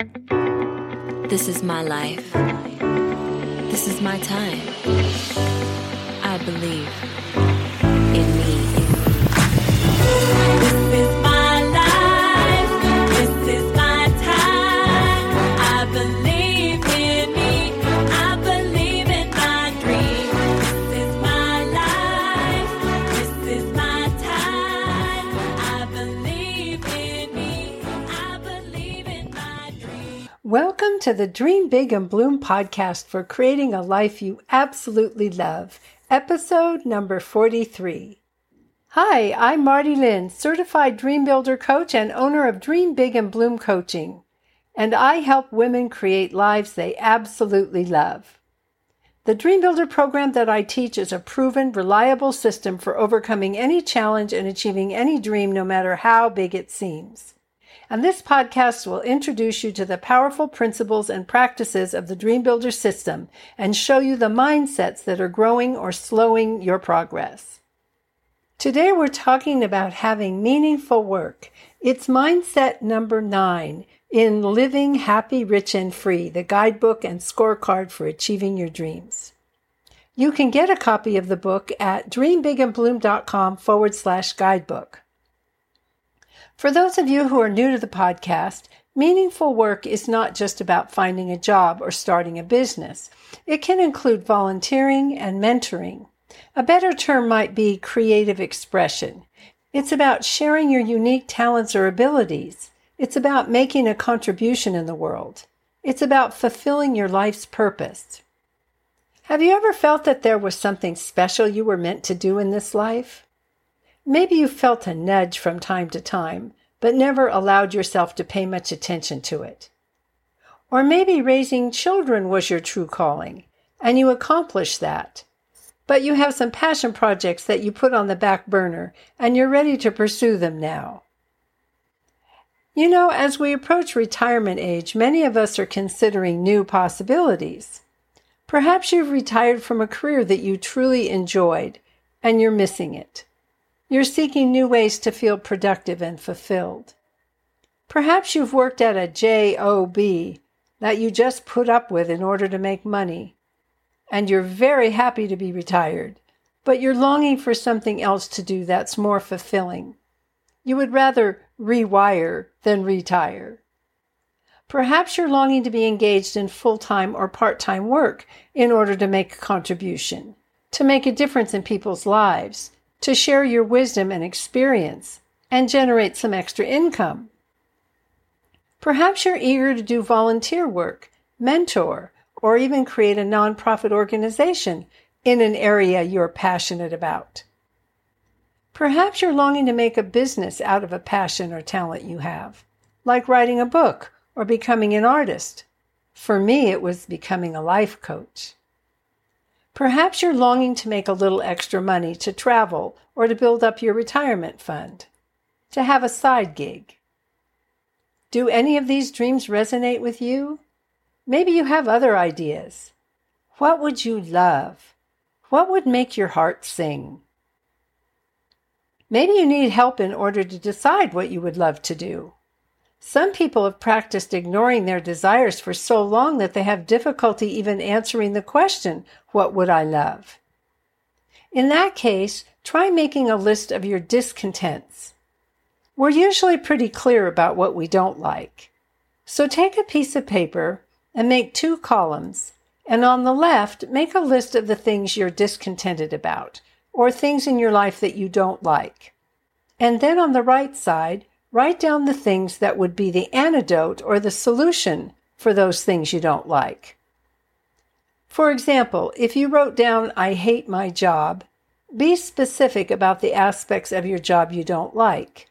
This is my life. This is my time. I believe in me. To the Dream Big and Bloom podcast for creating a life you absolutely love, episode number 43. Hi, I'm Marty Lynn, certified dream builder coach and owner of Dream Big and Bloom Coaching, and I help women create lives they absolutely love. The Dream Builder program that I teach is a proven, reliable system for overcoming any challenge and achieving any dream, no matter how big it seems. And this podcast will introduce you to the powerful principles and practices of the Dream Builder system and show you the mindsets that are growing or slowing your progress. Today we're talking about having meaningful work. It's mindset number nine in Living Happy, Rich, and Free, the guidebook and scorecard for achieving your dreams. You can get a copy of the book at dreambigandbloom.com forward slash guidebook. For those of you who are new to the podcast, meaningful work is not just about finding a job or starting a business. It can include volunteering and mentoring. A better term might be creative expression. It's about sharing your unique talents or abilities. It's about making a contribution in the world. It's about fulfilling your life's purpose. Have you ever felt that there was something special you were meant to do in this life? Maybe you felt a nudge from time to time, but never allowed yourself to pay much attention to it. Or maybe raising children was your true calling, and you accomplished that. But you have some passion projects that you put on the back burner, and you're ready to pursue them now. You know, as we approach retirement age, many of us are considering new possibilities. Perhaps you've retired from a career that you truly enjoyed, and you're missing it. You're seeking new ways to feel productive and fulfilled. Perhaps you've worked at a job that you just put up with in order to make money, and you're very happy to be retired, but you're longing for something else to do that's more fulfilling. You would rather rewire than retire. Perhaps you're longing to be engaged in full time or part time work in order to make a contribution, to make a difference in people's lives to share your wisdom and experience and generate some extra income. Perhaps you're eager to do volunteer work, mentor, or even create a nonprofit organization in an area you're passionate about. Perhaps you're longing to make a business out of a passion or talent you have, like writing a book or becoming an artist. For me, it was becoming a life coach. Perhaps you're longing to make a little extra money to travel or to build up your retirement fund, to have a side gig. Do any of these dreams resonate with you? Maybe you have other ideas. What would you love? What would make your heart sing? Maybe you need help in order to decide what you would love to do. Some people have practiced ignoring their desires for so long that they have difficulty even answering the question, What would I love? In that case, try making a list of your discontents. We're usually pretty clear about what we don't like. So take a piece of paper and make two columns, and on the left, make a list of the things you're discontented about, or things in your life that you don't like. And then on the right side, Write down the things that would be the antidote or the solution for those things you don't like. For example, if you wrote down, I hate my job, be specific about the aspects of your job you don't like.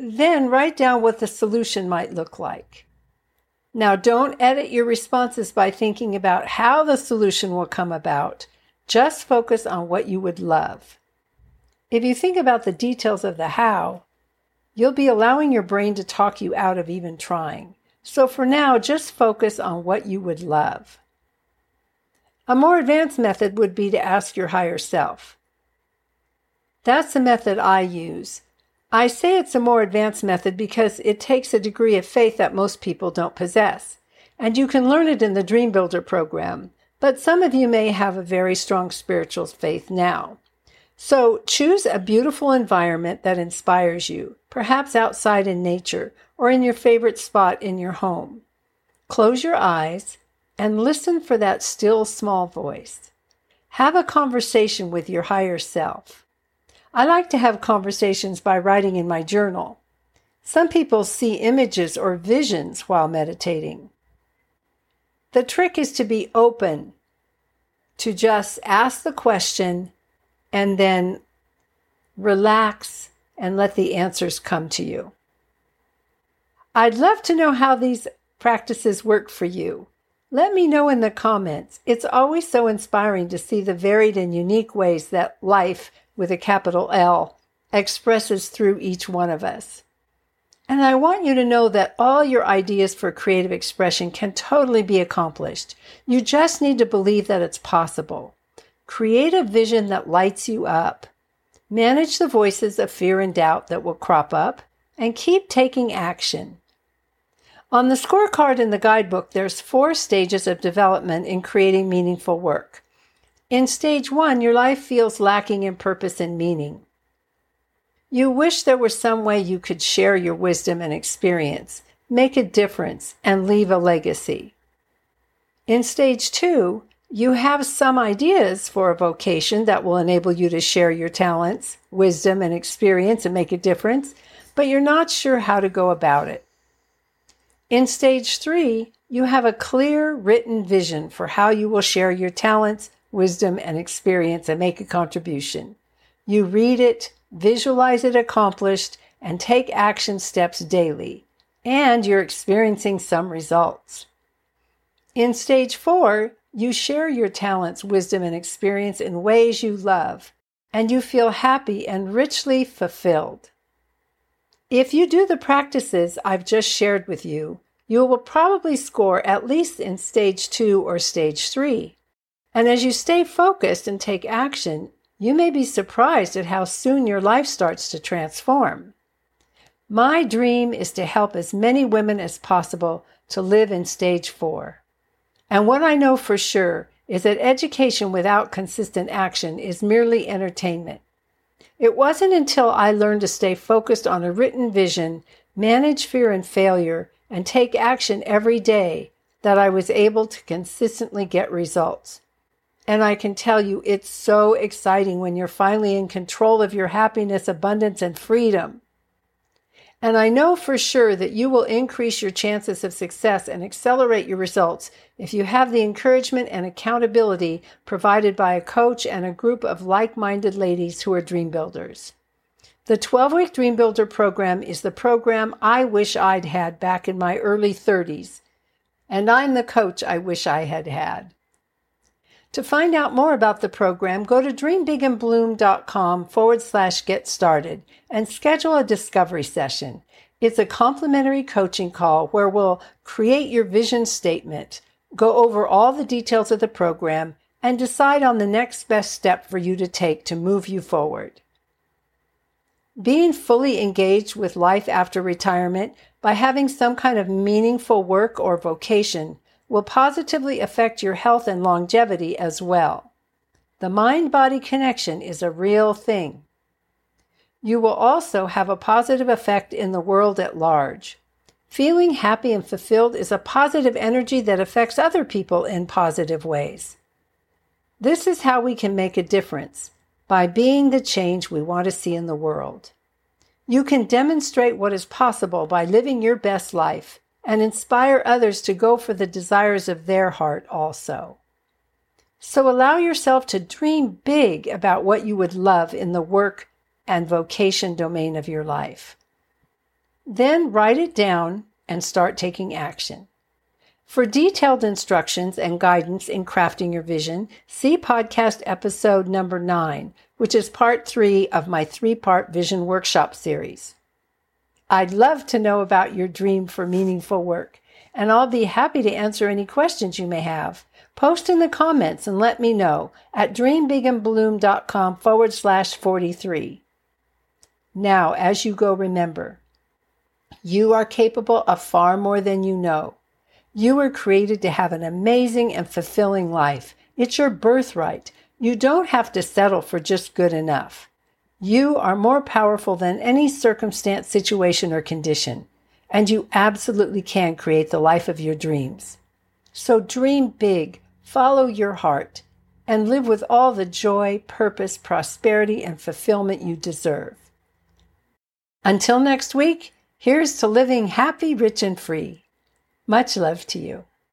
Then write down what the solution might look like. Now, don't edit your responses by thinking about how the solution will come about. Just focus on what you would love. If you think about the details of the how, You'll be allowing your brain to talk you out of even trying. So for now, just focus on what you would love. A more advanced method would be to ask your higher self. That's the method I use. I say it's a more advanced method because it takes a degree of faith that most people don't possess. And you can learn it in the Dream Builder program, but some of you may have a very strong spiritual faith now. So choose a beautiful environment that inspires you, perhaps outside in nature or in your favorite spot in your home. Close your eyes and listen for that still small voice. Have a conversation with your higher self. I like to have conversations by writing in my journal. Some people see images or visions while meditating. The trick is to be open, to just ask the question and then relax and let the answers come to you. I'd love to know how these practices work for you. Let me know in the comments. It's always so inspiring to see the varied and unique ways that life with a capital L expresses through each one of us. And I want you to know that all your ideas for creative expression can totally be accomplished. You just need to believe that it's possible. Create a vision that lights you up. Manage the voices of fear and doubt that will crop up and keep taking action. On the scorecard in the guidebook, there's four stages of development in creating meaningful work. In stage one, your life feels lacking in purpose and meaning. You wish there were some way you could share your wisdom and experience, make a difference, and leave a legacy. In stage two, you have some ideas for a vocation that will enable you to share your talents, wisdom, and experience and make a difference, but you're not sure how to go about it. In stage three, you have a clear written vision for how you will share your talents, wisdom, and experience and make a contribution. You read it, visualize it accomplished, and take action steps daily, and you're experiencing some results. In stage four, you share your talents, wisdom, and experience in ways you love, and you feel happy and richly fulfilled. If you do the practices I've just shared with you, you will probably score at least in stage two or stage three. And as you stay focused and take action, you may be surprised at how soon your life starts to transform. My dream is to help as many women as possible to live in stage four. And what I know for sure is that education without consistent action is merely entertainment. It wasn't until I learned to stay focused on a written vision, manage fear and failure, and take action every day that I was able to consistently get results. And I can tell you, it's so exciting when you're finally in control of your happiness, abundance, and freedom. And I know for sure that you will increase your chances of success and accelerate your results if you have the encouragement and accountability provided by a coach and a group of like minded ladies who are dream builders. The 12 week Dream Builder program is the program I wish I'd had back in my early 30s, and I'm the coach I wish I had had. To find out more about the program, go to dreambigandbloom.com forward slash get started and schedule a discovery session. It's a complimentary coaching call where we'll create your vision statement, go over all the details of the program, and decide on the next best step for you to take to move you forward. Being fully engaged with life after retirement by having some kind of meaningful work or vocation will positively affect your health and longevity as well. The mind body connection is a real thing. You will also have a positive effect in the world at large. Feeling happy and fulfilled is a positive energy that affects other people in positive ways. This is how we can make a difference by being the change we want to see in the world. You can demonstrate what is possible by living your best life and inspire others to go for the desires of their heart also. So allow yourself to dream big about what you would love in the work and vocation domain of your life. Then write it down and start taking action. For detailed instructions and guidance in crafting your vision, see podcast episode number nine, which is part three of my three part vision workshop series. I'd love to know about your dream for meaningful work, and I'll be happy to answer any questions you may have. Post in the comments and let me know at dreambigandbloom.com forward slash 43. Now, as you go, remember you are capable of far more than you know. You were created to have an amazing and fulfilling life. It's your birthright. You don't have to settle for just good enough. You are more powerful than any circumstance, situation, or condition, and you absolutely can create the life of your dreams. So dream big, follow your heart, and live with all the joy, purpose, prosperity, and fulfillment you deserve. Until next week, here's to living happy, rich, and free. Much love to you.